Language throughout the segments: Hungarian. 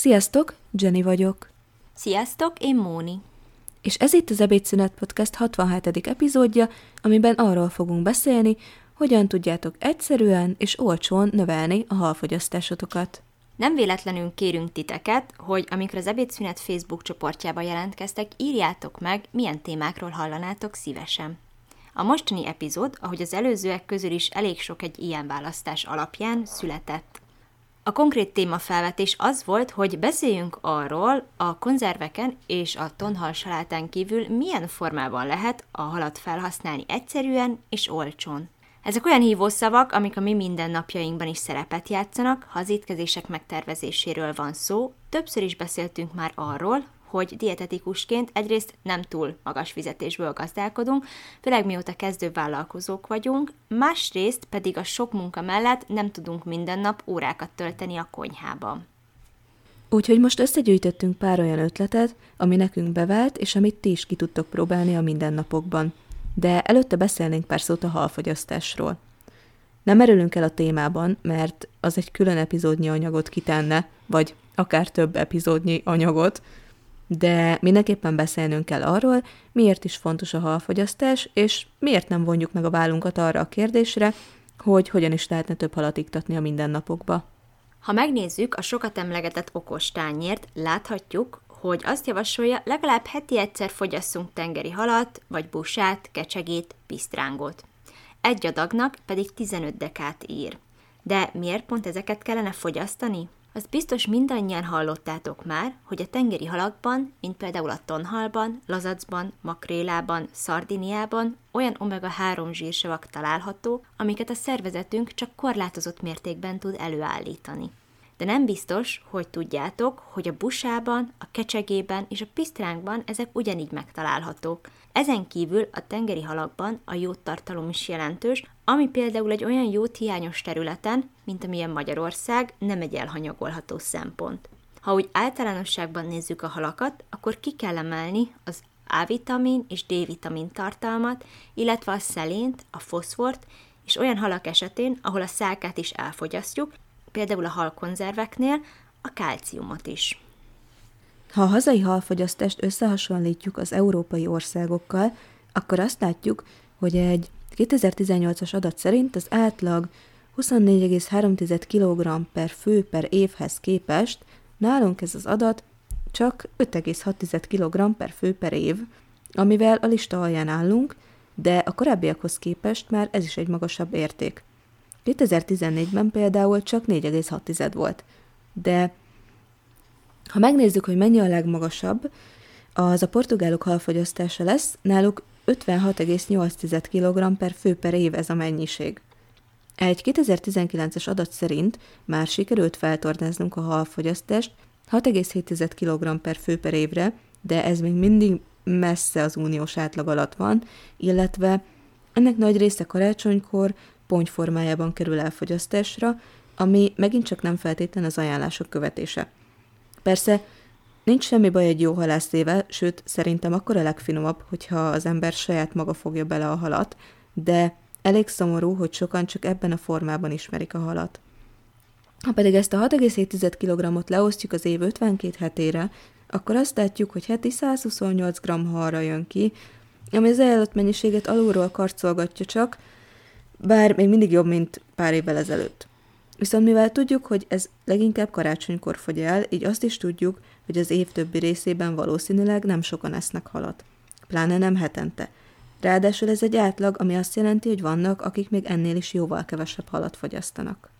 Sziasztok, Jenny vagyok. Sziasztok, én Móni. És ez itt az Ebédszünet Podcast 67. epizódja, amiben arról fogunk beszélni, hogyan tudjátok egyszerűen és olcsón növelni a halfogyasztásotokat. Nem véletlenül kérünk titeket, hogy amikor az Ebédszünet Facebook csoportjába jelentkeztek, írjátok meg, milyen témákról hallanátok szívesen. A mostani epizód, ahogy az előzőek közül is elég sok egy ilyen választás alapján született. A konkrét témafelvetés az volt, hogy beszéljünk arról a konzerveken és a tonhal salátán kívül milyen formában lehet a halat felhasználni egyszerűen és olcsón. Ezek olyan hívószavak, amik a mi mindennapjainkban is szerepet játszanak, ha az étkezések megtervezéséről van szó. Többször is beszéltünk már arról, hogy dietetikusként egyrészt nem túl magas fizetésből gazdálkodunk, főleg mióta kezdő vállalkozók vagyunk, másrészt pedig a sok munka mellett nem tudunk minden nap órákat tölteni a konyhában. Úgyhogy most összegyűjtöttünk pár olyan ötletet, ami nekünk bevált, és amit ti is ki tudtok próbálni a mindennapokban. De előtte beszélnénk pár szót a halfogyasztásról. Nem erülünk el a témában, mert az egy külön epizódnyi anyagot kitenne, vagy akár több epizódnyi anyagot, de mindenképpen beszélnünk kell arról, miért is fontos a halfogyasztás, és miért nem vonjuk meg a vállunkat arra a kérdésre, hogy hogyan is lehetne több halat iktatni a mindennapokba. Ha megnézzük a sokat emlegetett okos tányért, láthatjuk, hogy azt javasolja, legalább heti egyszer fogyasszunk tengeri halat, vagy busát, kecsegét, pisztrángot. Egy adagnak pedig 15 dekát ír. De miért pont ezeket kellene fogyasztani? Azt biztos mindannyian hallottátok már, hogy a tengeri halakban, mint például a tonhalban, lazacban, makrélában, szardiniában olyan omega-3 zsírsavak található, amiket a szervezetünk csak korlátozott mértékben tud előállítani de nem biztos, hogy tudjátok, hogy a busában, a kecsegében és a pisztránkban ezek ugyanígy megtalálhatók. Ezen kívül a tengeri halakban a jódtartalom is jelentős, ami például egy olyan jódhiányos területen, mint amilyen Magyarország, nem egy elhanyagolható szempont. Ha úgy általánosságban nézzük a halakat, akkor ki kell emelni az A-vitamin és D-vitamin tartalmat, illetve a szelént, a foszfort, és olyan halak esetén, ahol a szálkát is elfogyasztjuk, például a halkonzerveknél a kálciumot is. Ha a hazai halfogyasztást összehasonlítjuk az európai országokkal, akkor azt látjuk, hogy egy 2018-as adat szerint az átlag 24,3 kg per fő per évhez képest nálunk ez az adat csak 5,6 kg per fő per év, amivel a lista alján állunk, de a korábbiakhoz képest már ez is egy magasabb érték. 2014-ben például csak 4,6 volt. De ha megnézzük, hogy mennyi a legmagasabb, az a portugálok halfogyasztása lesz, náluk 56,8 kg per fő per év ez a mennyiség. Egy 2019-es adat szerint már sikerült feltornáznunk a halfogyasztást 6,7 kg per fő per évre, de ez még mindig messze az uniós átlag alatt van, illetve ennek nagy része karácsonykor ponty formájában kerül elfogyasztásra, ami megint csak nem feltétlen az ajánlások követése. Persze, nincs semmi baj egy jó halászével, sőt, szerintem akkor a legfinomabb, hogyha az ember saját maga fogja bele a halat, de elég szomorú, hogy sokan csak ebben a formában ismerik a halat. Ha pedig ezt a 6,7 kg-ot leosztjuk az év 52 hetére, akkor azt látjuk, hogy heti 128 g halra jön ki, ami az ajánlott mennyiséget alulról karcolgatja csak, bár még mindig jobb, mint pár évvel ezelőtt. Viszont mivel tudjuk, hogy ez leginkább karácsonykor fogy el, így azt is tudjuk, hogy az év többi részében valószínűleg nem sokan esznek halat. Pláne nem hetente. Ráadásul ez egy átlag, ami azt jelenti, hogy vannak, akik még ennél is jóval kevesebb halat fogyasztanak.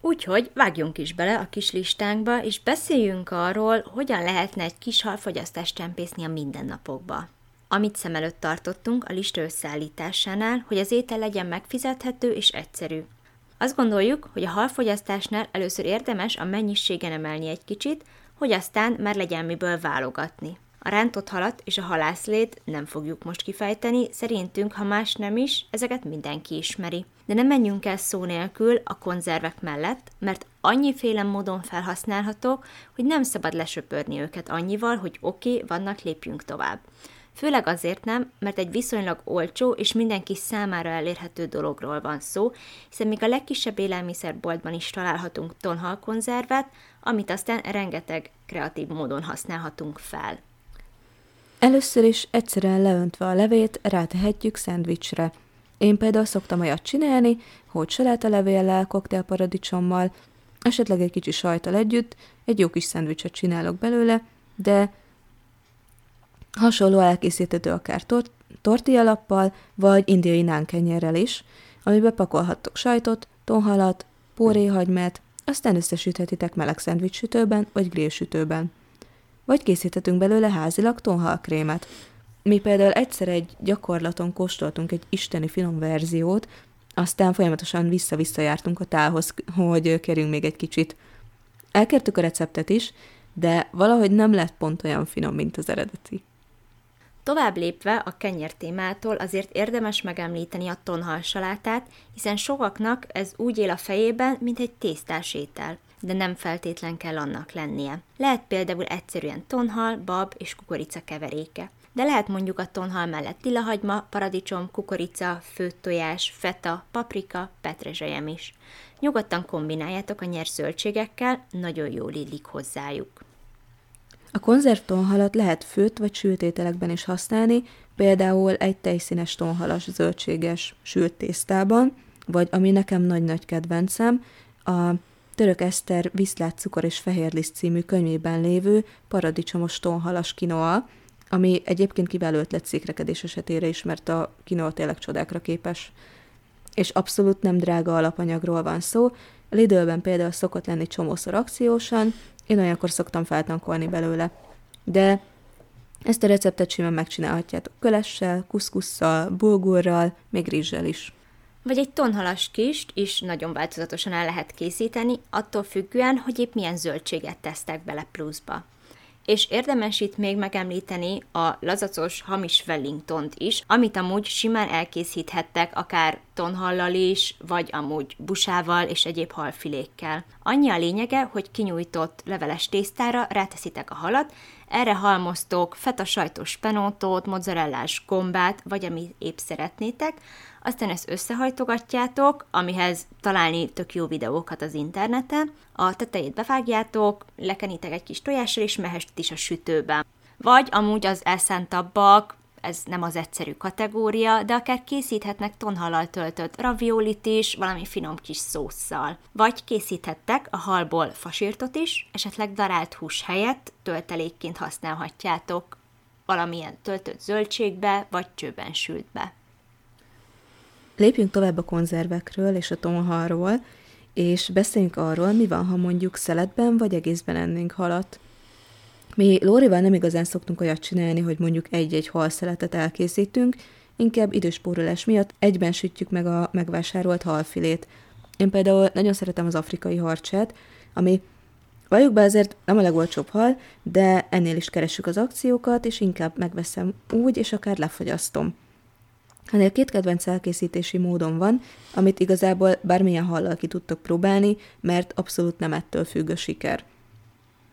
Úgyhogy vágjunk is bele a kis listánkba, és beszéljünk arról, hogyan lehetne egy kis halfogyasztást csempészni a mindennapokba amit szem előtt tartottunk a lista összeállításánál, hogy az étel legyen megfizethető és egyszerű. Azt gondoljuk, hogy a halfogyasztásnál először érdemes a mennyiségen emelni egy kicsit, hogy aztán már legyen miből válogatni. A rántott halat és a halászlét nem fogjuk most kifejteni, szerintünk, ha más nem is, ezeket mindenki ismeri. De nem menjünk el szó nélkül a konzervek mellett, mert annyiféle módon felhasználhatók, hogy nem szabad lesöpörni őket annyival, hogy oké, okay, vannak, lépjünk tovább. Főleg azért nem, mert egy viszonylag olcsó és mindenki számára elérhető dologról van szó, hiszen még a legkisebb élelmiszerboltban is találhatunk tonhalkonzervet, amit aztán rengeteg kreatív módon használhatunk fel. Először is egyszerűen leöntve a levét rátehetjük szendvicsre. Én például szoktam olyat csinálni, hogy levéllel, koktélparadicsommal, esetleg egy kicsi sajtal együtt, egy jó kis szendvicset csinálok belőle, de hasonló elkészíthető akár tor- tortillalappal, vagy indiai nánkenyerrel is, amiben pakolhattok sajtot, tonhalat, póréhagymát, aztán összesíthetitek meleg szendvicssütőben vagy grillsütőben. Vagy készíthetünk belőle házilag tonhalkrémet. Mi például egyszer egy gyakorlaton kóstoltunk egy isteni finom verziót, aztán folyamatosan vissza-vissza jártunk a tálhoz, hogy kérjünk még egy kicsit. Elkértük a receptet is, de valahogy nem lett pont olyan finom, mint az eredeti. Tovább lépve a kenyér témától azért érdemes megemlíteni a tonhal salátát, hiszen sokaknak ez úgy él a fejében, mint egy tésztás étel, de nem feltétlen kell annak lennie. Lehet például egyszerűen tonhal, bab és kukorica keveréke de lehet mondjuk a tonhal mellett tilahagyma, paradicsom, kukorica, főtt tojás, feta, paprika, petrezselyem is. Nyugodtan kombináljátok a nyers zöldségekkel, nagyon jól illik hozzájuk. A konzerv tonhalat lehet főtt vagy sült ételekben is használni, például egy tejszínes tonhalas zöldséges sült tésztában, vagy ami nekem nagy-nagy kedvencem, a Török Eszter Viszlát cukor és fehérliszt című könyvében lévő paradicsomos tonhalas kinoa, ami egyébként kiváló ötlet székrekedés esetére is, mert a kinoa tényleg csodákra képes. És abszolút nem drága alapanyagról van szó. A Lidlben például szokott lenni csomószor akciósan, én olyankor szoktam feltankolni belőle. De ezt a receptet simán megcsinálhatjátok kölessel, kuszkusszal, bulgurral, még rizssel is. Vagy egy tonhalas kist is nagyon változatosan el lehet készíteni, attól függően, hogy épp milyen zöldséget tesztek bele pluszba és érdemes itt még megemlíteni a lazacos hamis Wellingtont is, amit amúgy simán elkészíthettek akár tonhallal is, vagy amúgy busával és egyéb halfilékkel. Annyi a lényege, hogy kinyújtott leveles tésztára ráteszitek a halat, erre halmoztok feta sajtos penótót, mozzarellás gombát, vagy amit épp szeretnétek, aztán ezt összehajtogatjátok, amihez találni tök jó videókat az interneten, a tetejét bevágjátok, lekenitek egy kis tojással, és mehest is a sütőben. Vagy amúgy az elszántabbak, ez nem az egyszerű kategória, de akár készíthetnek tonhallal töltött raviolit is, valami finom kis szósszal. Vagy készíthettek a halból fasírtot is, esetleg darált hús helyett töltelékként használhatjátok valamilyen töltött zöldségbe, vagy csőben sültbe. Lépjünk tovább a konzervekről és a tonhalról, és beszéljünk arról, mi van, ha mondjuk szeletben vagy egészben ennénk halat. Mi Lórival nem igazán szoktunk olyat csinálni, hogy mondjuk egy-egy halszeletet elkészítünk, inkább időspórolás miatt egyben sütjük meg a megvásárolt halfilét. Én például nagyon szeretem az afrikai harcsát, ami Valljuk be azért nem a legolcsóbb hal, de ennél is keressük az akciókat, és inkább megveszem úgy, és akár lefogyasztom. Ennél két kedvenc elkészítési módon van, amit igazából bármilyen hallal ki tudtok próbálni, mert abszolút nem ettől függ a siker.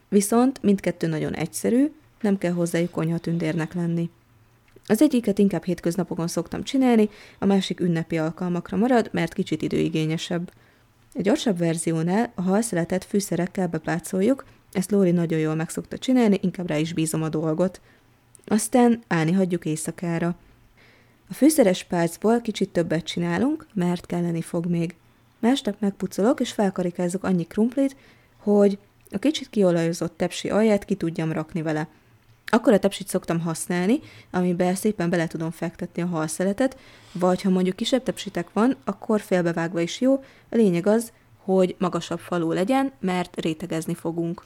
Viszont mindkettő nagyon egyszerű, nem kell hozzájuk konyhatündérnek lenni. Az egyiket inkább hétköznapokon szoktam csinálni, a másik ünnepi alkalmakra marad, mert kicsit időigényesebb. A gyorsabb verziónál a halszeletet fűszerekkel bepácoljuk, ezt Lóri nagyon jól meg szokta csinálni, inkább rá is bízom a dolgot. Aztán állni hagyjuk éjszakára. A fűszeres pálcból kicsit többet csinálunk, mert kelleni fog még. Másnap megpucolok és felkarikázzuk annyi krumplit, hogy a kicsit kiolajozott tepsi alját ki tudjam rakni vele. Akkor a tepsit szoktam használni, amiben szépen bele tudom fektetni a halszeletet, vagy ha mondjuk kisebb tepsitek van, akkor félbevágva is jó. A lényeg az, hogy magasabb falú legyen, mert rétegezni fogunk.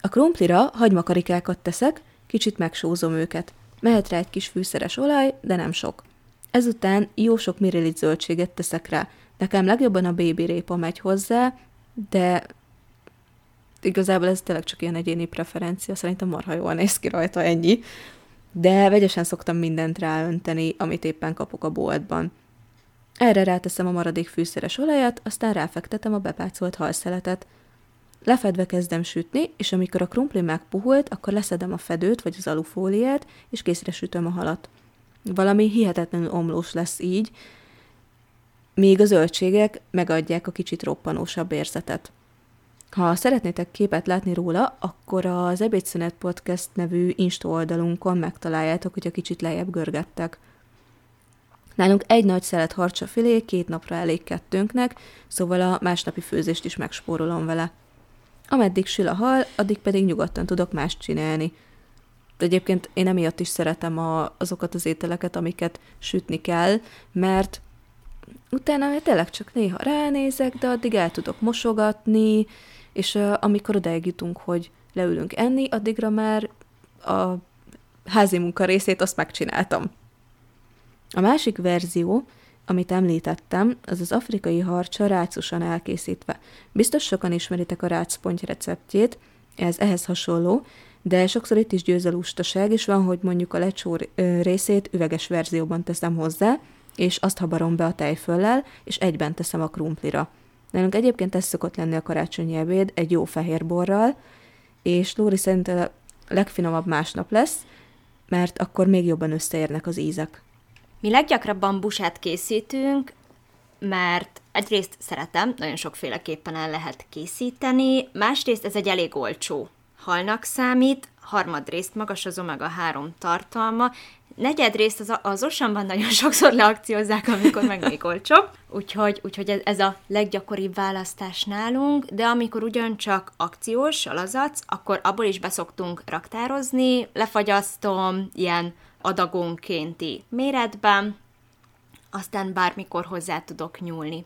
A krumplira hagymakarikákat teszek, kicsit megsózom őket. Mehet rá egy kis fűszeres olaj, de nem sok. Ezután jó sok mirilit zöldséget teszek rá. Nekem legjobban a baby répa megy hozzá, de igazából ez tényleg csak ilyen egyéni preferencia, szerintem marha jól néz ki rajta ennyi. De vegyesen szoktam mindent ráönteni, amit éppen kapok a boltban. Erre ráteszem a maradék fűszeres olajat, aztán ráfektetem a bepácolt halszeletet. lefedve kezdem sütni, és amikor a krumpli megpuhult, akkor leszedem a fedőt, vagy az alufóliát, és készre sütöm a halat. Valami hihetetlenül omlós lesz így, míg a zöldségek megadják a kicsit roppanósabb érzetet. Ha szeretnétek képet látni róla, akkor az Ebédszünet Podcast nevű Insta oldalunkon megtaláljátok, hogy a kicsit lejjebb görgettek. Nálunk egy nagy szelet filé két napra elég kettőnknek, szóval a másnapi főzést is megspórolom vele. Ameddig sül a hal, addig pedig nyugodtan tudok mást csinálni. De egyébként én emiatt is szeretem a, azokat az ételeket, amiket sütni kell, mert utána tényleg csak néha ránézek, de addig el tudok mosogatni, és amikor odaig jutunk, hogy leülünk enni, addigra már a házi munka részét azt megcsináltam. A másik verzió, amit említettem, az az afrikai harcsa rácosan elkészítve. Biztos sokan ismeritek a rácponty receptjét, ez ehhez hasonló, de sokszor itt is győz a lustaság, és van, hogy mondjuk a lecsó részét üveges verzióban teszem hozzá, és azt habarom be a tejföllel, és egyben teszem a krumplira. Nálunk egyébként ez szokott lenni a karácsonyi ebéd, egy jó fehér borral, és Lóri szerint a legfinomabb másnap lesz, mert akkor még jobban összeérnek az ízek. Mi leggyakrabban busát készítünk, mert egyrészt szeretem, nagyon sokféleképpen el lehet készíteni, másrészt ez egy elég olcsó halnak számít, harmadrészt magas az omega-3 tartalma, negyedrészt az, az osamban nagyon sokszor leakciózzák, amikor meg még olcsóbb, úgyhogy, úgyhogy ez, ez a leggyakoribb választás nálunk, de amikor ugyancsak akciós a lazac, akkor abból is beszoktunk raktározni, lefagyasztom ilyen adagonkénti méretben, aztán bármikor hozzá tudok nyúlni.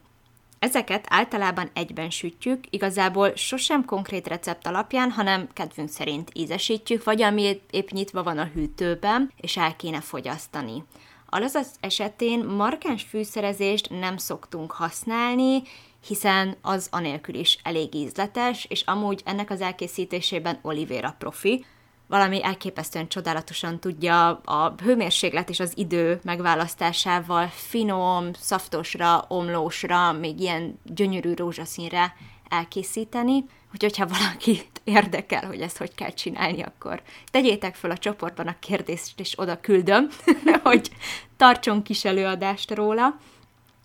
Ezeket általában egyben sütjük, igazából sosem konkrét recept alapján, hanem kedvünk szerint ízesítjük, vagy ami épp nyitva van a hűtőben, és el kéne fogyasztani. Az esetén markáns fűszerezést nem szoktunk használni, hiszen az anélkül is elég ízletes, és amúgy ennek az elkészítésében Olivera profi, valami elképesztően csodálatosan tudja a hőmérséklet és az idő megválasztásával finom, szaftosra, omlósra, még ilyen gyönyörű rózsaszínre elkészíteni. Úgyhogy, ha valakit érdekel, hogy ezt hogy kell csinálni, akkor tegyétek fel a csoportban a kérdést, és oda küldöm, hogy tartson kis előadást róla.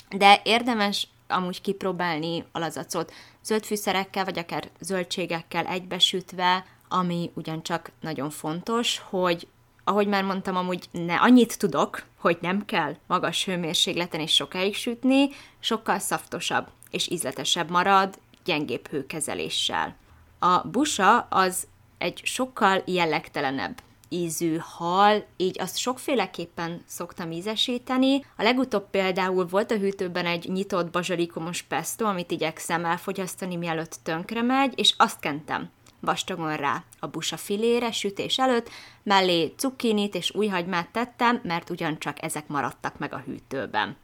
De érdemes amúgy kipróbálni a lazacot zöldfűszerekkel, vagy akár zöldségekkel egybesütve, ami ugyancsak nagyon fontos, hogy ahogy már mondtam, amúgy ne annyit tudok, hogy nem kell magas hőmérsékleten és sokáig sütni, sokkal szaftosabb és ízletesebb marad, gyengébb hőkezeléssel. A busa az egy sokkal jellegtelenebb ízű hal, így azt sokféleképpen szoktam ízesíteni. A legutóbb például volt a hűtőben egy nyitott bazsalikomos pesto, amit igyekszem elfogyasztani, mielőtt tönkre megy, és azt kentem vastagon rá a busa filére sütés előtt, mellé cukkinit és újhagymát tettem, mert ugyancsak ezek maradtak meg a hűtőben.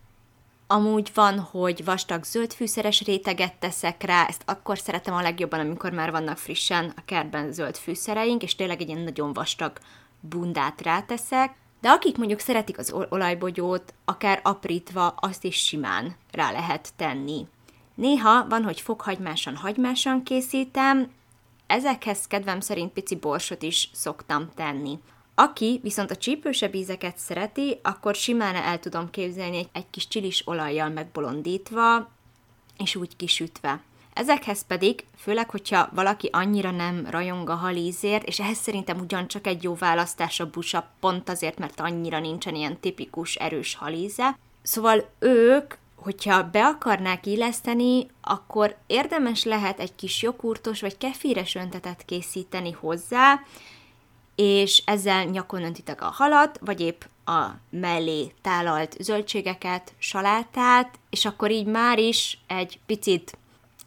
Amúgy van, hogy vastag zöld fűszeres réteget teszek rá, ezt akkor szeretem a legjobban, amikor már vannak frissen a kertben zöld fűszereink, és tényleg egy ilyen nagyon vastag bundát ráteszek, de akik mondjuk szeretik az olajbogyót, akár aprítva, azt is simán rá lehet tenni. Néha van, hogy fokhagymásan hagymásan készítem, Ezekhez kedvem szerint pici borsot is szoktam tenni. Aki viszont a csípősebb ízeket szereti, akkor simán el tudom képzelni egy, egy kis csilis olajjal megbolondítva, és úgy kisütve. Ezekhez pedig, főleg, hogyha valaki annyira nem rajong a halízért, és ehhez szerintem ugyancsak egy jó választás a busa, pont azért, mert annyira nincsen ilyen tipikus erős halíze. Szóval ők hogyha be akarnák illeszteni, akkor érdemes lehet egy kis jogurtos vagy kefíres öntetet készíteni hozzá, és ezzel nyakon öntitek a halat, vagy épp a mellé tálalt zöldségeket, salátát, és akkor így már is egy picit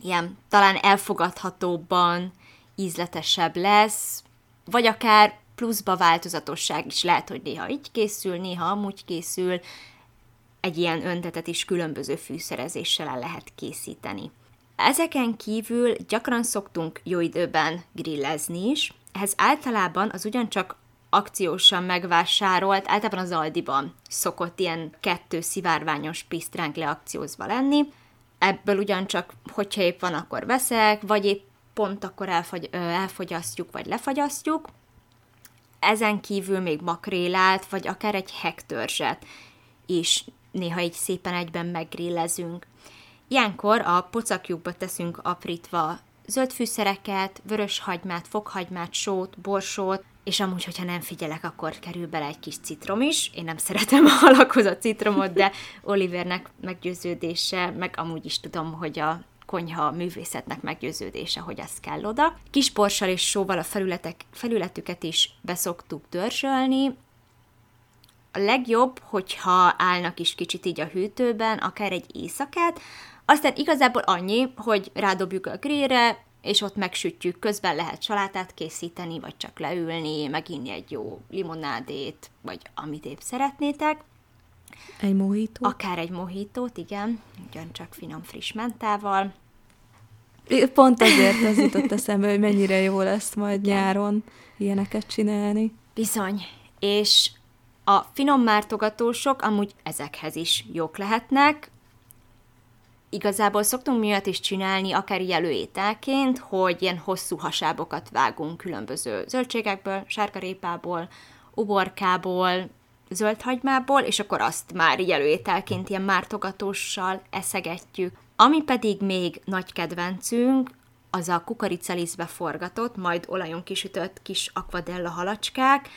ilyen talán elfogadhatóbban ízletesebb lesz, vagy akár pluszba változatosság is lehet, hogy néha így készül, néha amúgy készül, egy ilyen öntetet is különböző fűszerezéssel el lehet készíteni. Ezeken kívül gyakran szoktunk jó időben grillezni is, ehhez általában az ugyancsak akciósan megvásárolt, általában az Aldiban szokott ilyen kettő szivárványos pisztránk leakciózva lenni. Ebből ugyancsak, hogyha épp van, akkor veszek, vagy épp pont akkor elfogy, elfogyasztjuk, vagy lefagyasztjuk. Ezen kívül még makrélát, vagy akár egy hektörzset is néha így szépen egyben meggrillezünk. Ilyenkor a pocakjukba teszünk aprítva zöld fűszereket, vörös hagymát, fokhagymát, sót, borsót, és amúgy, hogyha nem figyelek, akkor kerül bele egy kis citrom is. Én nem szeretem a halakhoz a citromot, de Olivernek meggyőződése, meg amúgy is tudom, hogy a konyha művészetnek meggyőződése, hogy ez kell oda. Kis porssal és sóval a felületek, felületüket is beszoktuk dörzsölni. A legjobb, hogyha állnak is kicsit így a hűtőben, akár egy éjszakát, aztán igazából annyi, hogy rádobjuk a grillre, és ott megsütjük, közben lehet salátát készíteni, vagy csak leülni, meginni egy jó limonádét, vagy amit épp szeretnétek. Egy mohító? Akár egy mohitót, igen, ugyancsak finom friss mentával. Pont azért az jutott eszembe, hogy mennyire jó lesz majd nyáron ilyeneket csinálni. Bizony. És a finom mártogatósok amúgy ezekhez is jók lehetnek, Igazából szoktunk miatt is csinálni, akár így hogy ilyen hosszú hasábokat vágunk különböző zöldségekből, sárgarépából, uborkából, zöldhagymából, és akkor azt már így ilyen mártogatóssal eszegetjük. Ami pedig még nagy kedvencünk, az a kukoricalisztbe forgatott, majd olajon kisütött kis akvadella halacskák,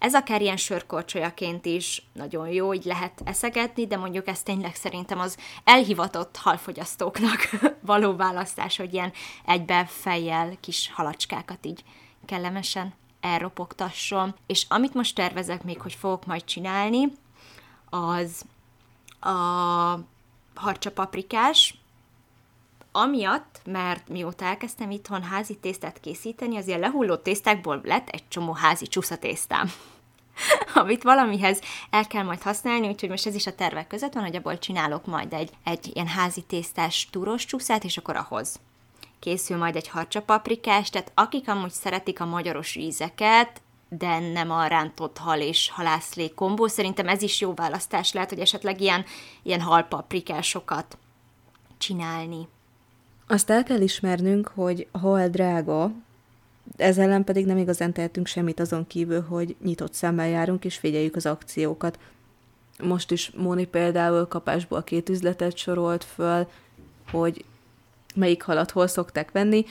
ez akár ilyen sörkorcsolyaként is nagyon jó, így lehet eszegetni, de mondjuk ez tényleg szerintem az elhivatott halfogyasztóknak való választás, hogy ilyen egybe fejjel kis halacskákat így kellemesen elropogtasson. És amit most tervezek még, hogy fogok majd csinálni, az a harcsa paprikás, amiatt, mert mióta elkezdtem itthon házi tésztát készíteni, az ilyen lehulló tésztákból lett egy csomó házi csúszatésztám. amit valamihez el kell majd használni, úgyhogy most ez is a tervek között van, hogy abból csinálok majd egy, egy ilyen házi tésztás túros csúszát, és akkor ahhoz készül majd egy harcsapaprikás, tehát akik amúgy szeretik a magyaros ízeket, de nem a rántott hal és halászlé kombó, szerintem ez is jó választás lehet, hogy esetleg ilyen, ilyen halpaprikásokat csinálni. Azt el kell ismernünk, hogy hal drága, ezzel ellen pedig nem igazán tehetünk semmit azon kívül, hogy nyitott szemmel járunk és figyeljük az akciókat. Most is Móni például kapásból két üzletet sorolt föl, hogy melyik halat hol szokták venni.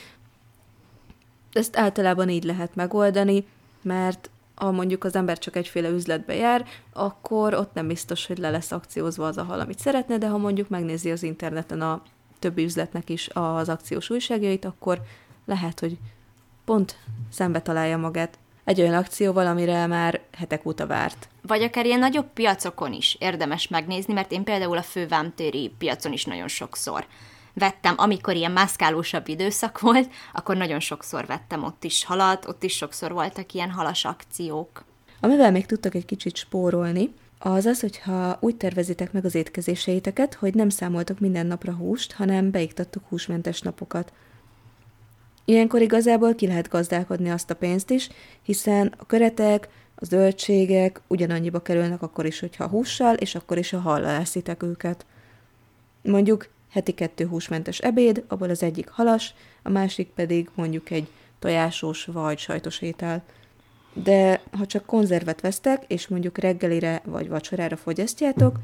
Ezt általában így lehet megoldani, mert ha mondjuk az ember csak egyféle üzletbe jár, akkor ott nem biztos, hogy le lesz akciózva az a hal, amit szeretne, de ha mondjuk megnézi az interneten a többi üzletnek is az akciós újságjait, akkor lehet, hogy pont szembe találja magát egy olyan akcióval, amire már hetek óta várt. Vagy akár ilyen nagyobb piacokon is érdemes megnézni, mert én például a fővámtéri piacon is nagyon sokszor vettem, amikor ilyen mászkálósabb időszak volt, akkor nagyon sokszor vettem ott is halat, ott is sokszor voltak ilyen halas akciók. Amivel még tudtak egy kicsit spórolni, az az, hogyha úgy tervezitek meg az étkezéseiteket, hogy nem számoltok minden napra húst, hanem beiktattok húsmentes napokat. Ilyenkor igazából ki lehet gazdálkodni azt a pénzt is, hiszen a köretek, a zöldségek ugyanannyiba kerülnek akkor is, hogyha hússal, és akkor is, ha hallal eszitek őket. Mondjuk heti kettő húsmentes ebéd, abból az egyik halas, a másik pedig mondjuk egy tojásos vagy sajtos étel. De ha csak konzervet vesztek, és mondjuk reggelire vagy vacsorára fogyasztjátok,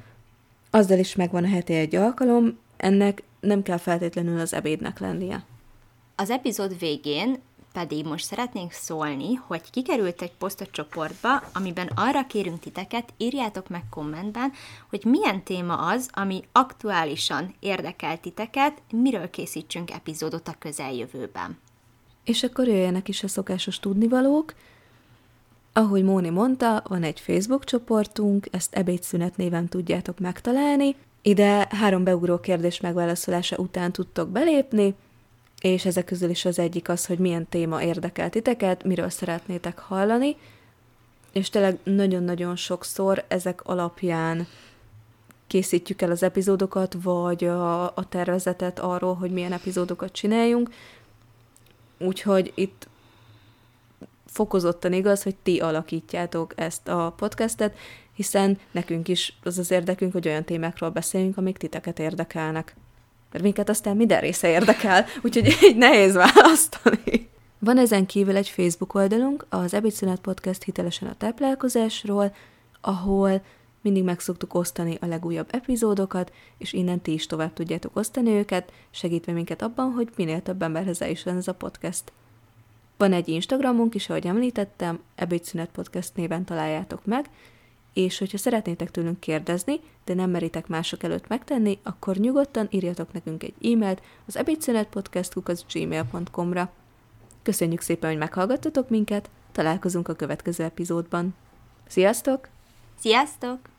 azzal is megvan a heti egy alkalom, ennek nem kell feltétlenül az ebédnek lennie. Az epizód végén pedig most szeretnénk szólni, hogy kikerült egy poszt a csoportba, amiben arra kérünk titeket, írjátok meg kommentben, hogy milyen téma az, ami aktuálisan érdekel titeket, miről készítsünk epizódot a közeljövőben. És akkor jöjjenek is a szokásos tudnivalók. Ahogy Móni mondta, van egy Facebook csoportunk, ezt ebédszünet néven tudjátok megtalálni. Ide három beugró kérdés megválaszolása után tudtok belépni, és ezek közül is az egyik az, hogy milyen téma érdekel titeket, miről szeretnétek hallani, és tényleg nagyon-nagyon sokszor ezek alapján készítjük el az epizódokat, vagy a, a tervezetet arról, hogy milyen epizódokat csináljunk. Úgyhogy itt fokozottan igaz, hogy ti alakítjátok ezt a podcastet, hiszen nekünk is az az érdekünk, hogy olyan témákról beszéljünk, amik titeket érdekelnek. mert minket aztán minden része érdekel, úgyhogy így nehéz választani. Van ezen kívül egy Facebook oldalunk, az Ebédszünet Podcast hitelesen a táplálkozásról, ahol mindig meg szoktuk osztani a legújabb epizódokat, és innen ti is tovább tudjátok osztani őket, segítve minket abban, hogy minél több emberhez eljusson ez a podcast. Van egy Instagramunk is, ahogy említettem, Ebédszünet Podcast néven találjátok meg, és hogyha szeretnétek tőlünk kérdezni, de nem meritek mások előtt megtenni, akkor nyugodtan írjatok nekünk egy e-mailt az ebédszünetpodcast.gmail.com-ra. Köszönjük szépen, hogy meghallgattatok minket, találkozunk a következő epizódban. Sziasztok! Sziasztok!